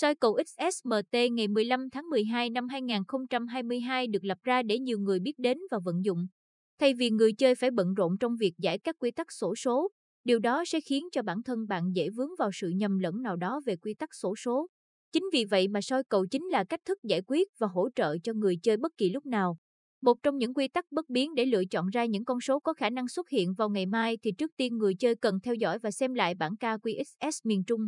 Soi cầu XSMT ngày 15 tháng 12 năm 2022 được lập ra để nhiều người biết đến và vận dụng. Thay vì người chơi phải bận rộn trong việc giải các quy tắc sổ số, điều đó sẽ khiến cho bản thân bạn dễ vướng vào sự nhầm lẫn nào đó về quy tắc sổ số. Chính vì vậy mà soi cầu chính là cách thức giải quyết và hỗ trợ cho người chơi bất kỳ lúc nào. Một trong những quy tắc bất biến để lựa chọn ra những con số có khả năng xuất hiện vào ngày mai thì trước tiên người chơi cần theo dõi và xem lại bản KQXS miền Trung.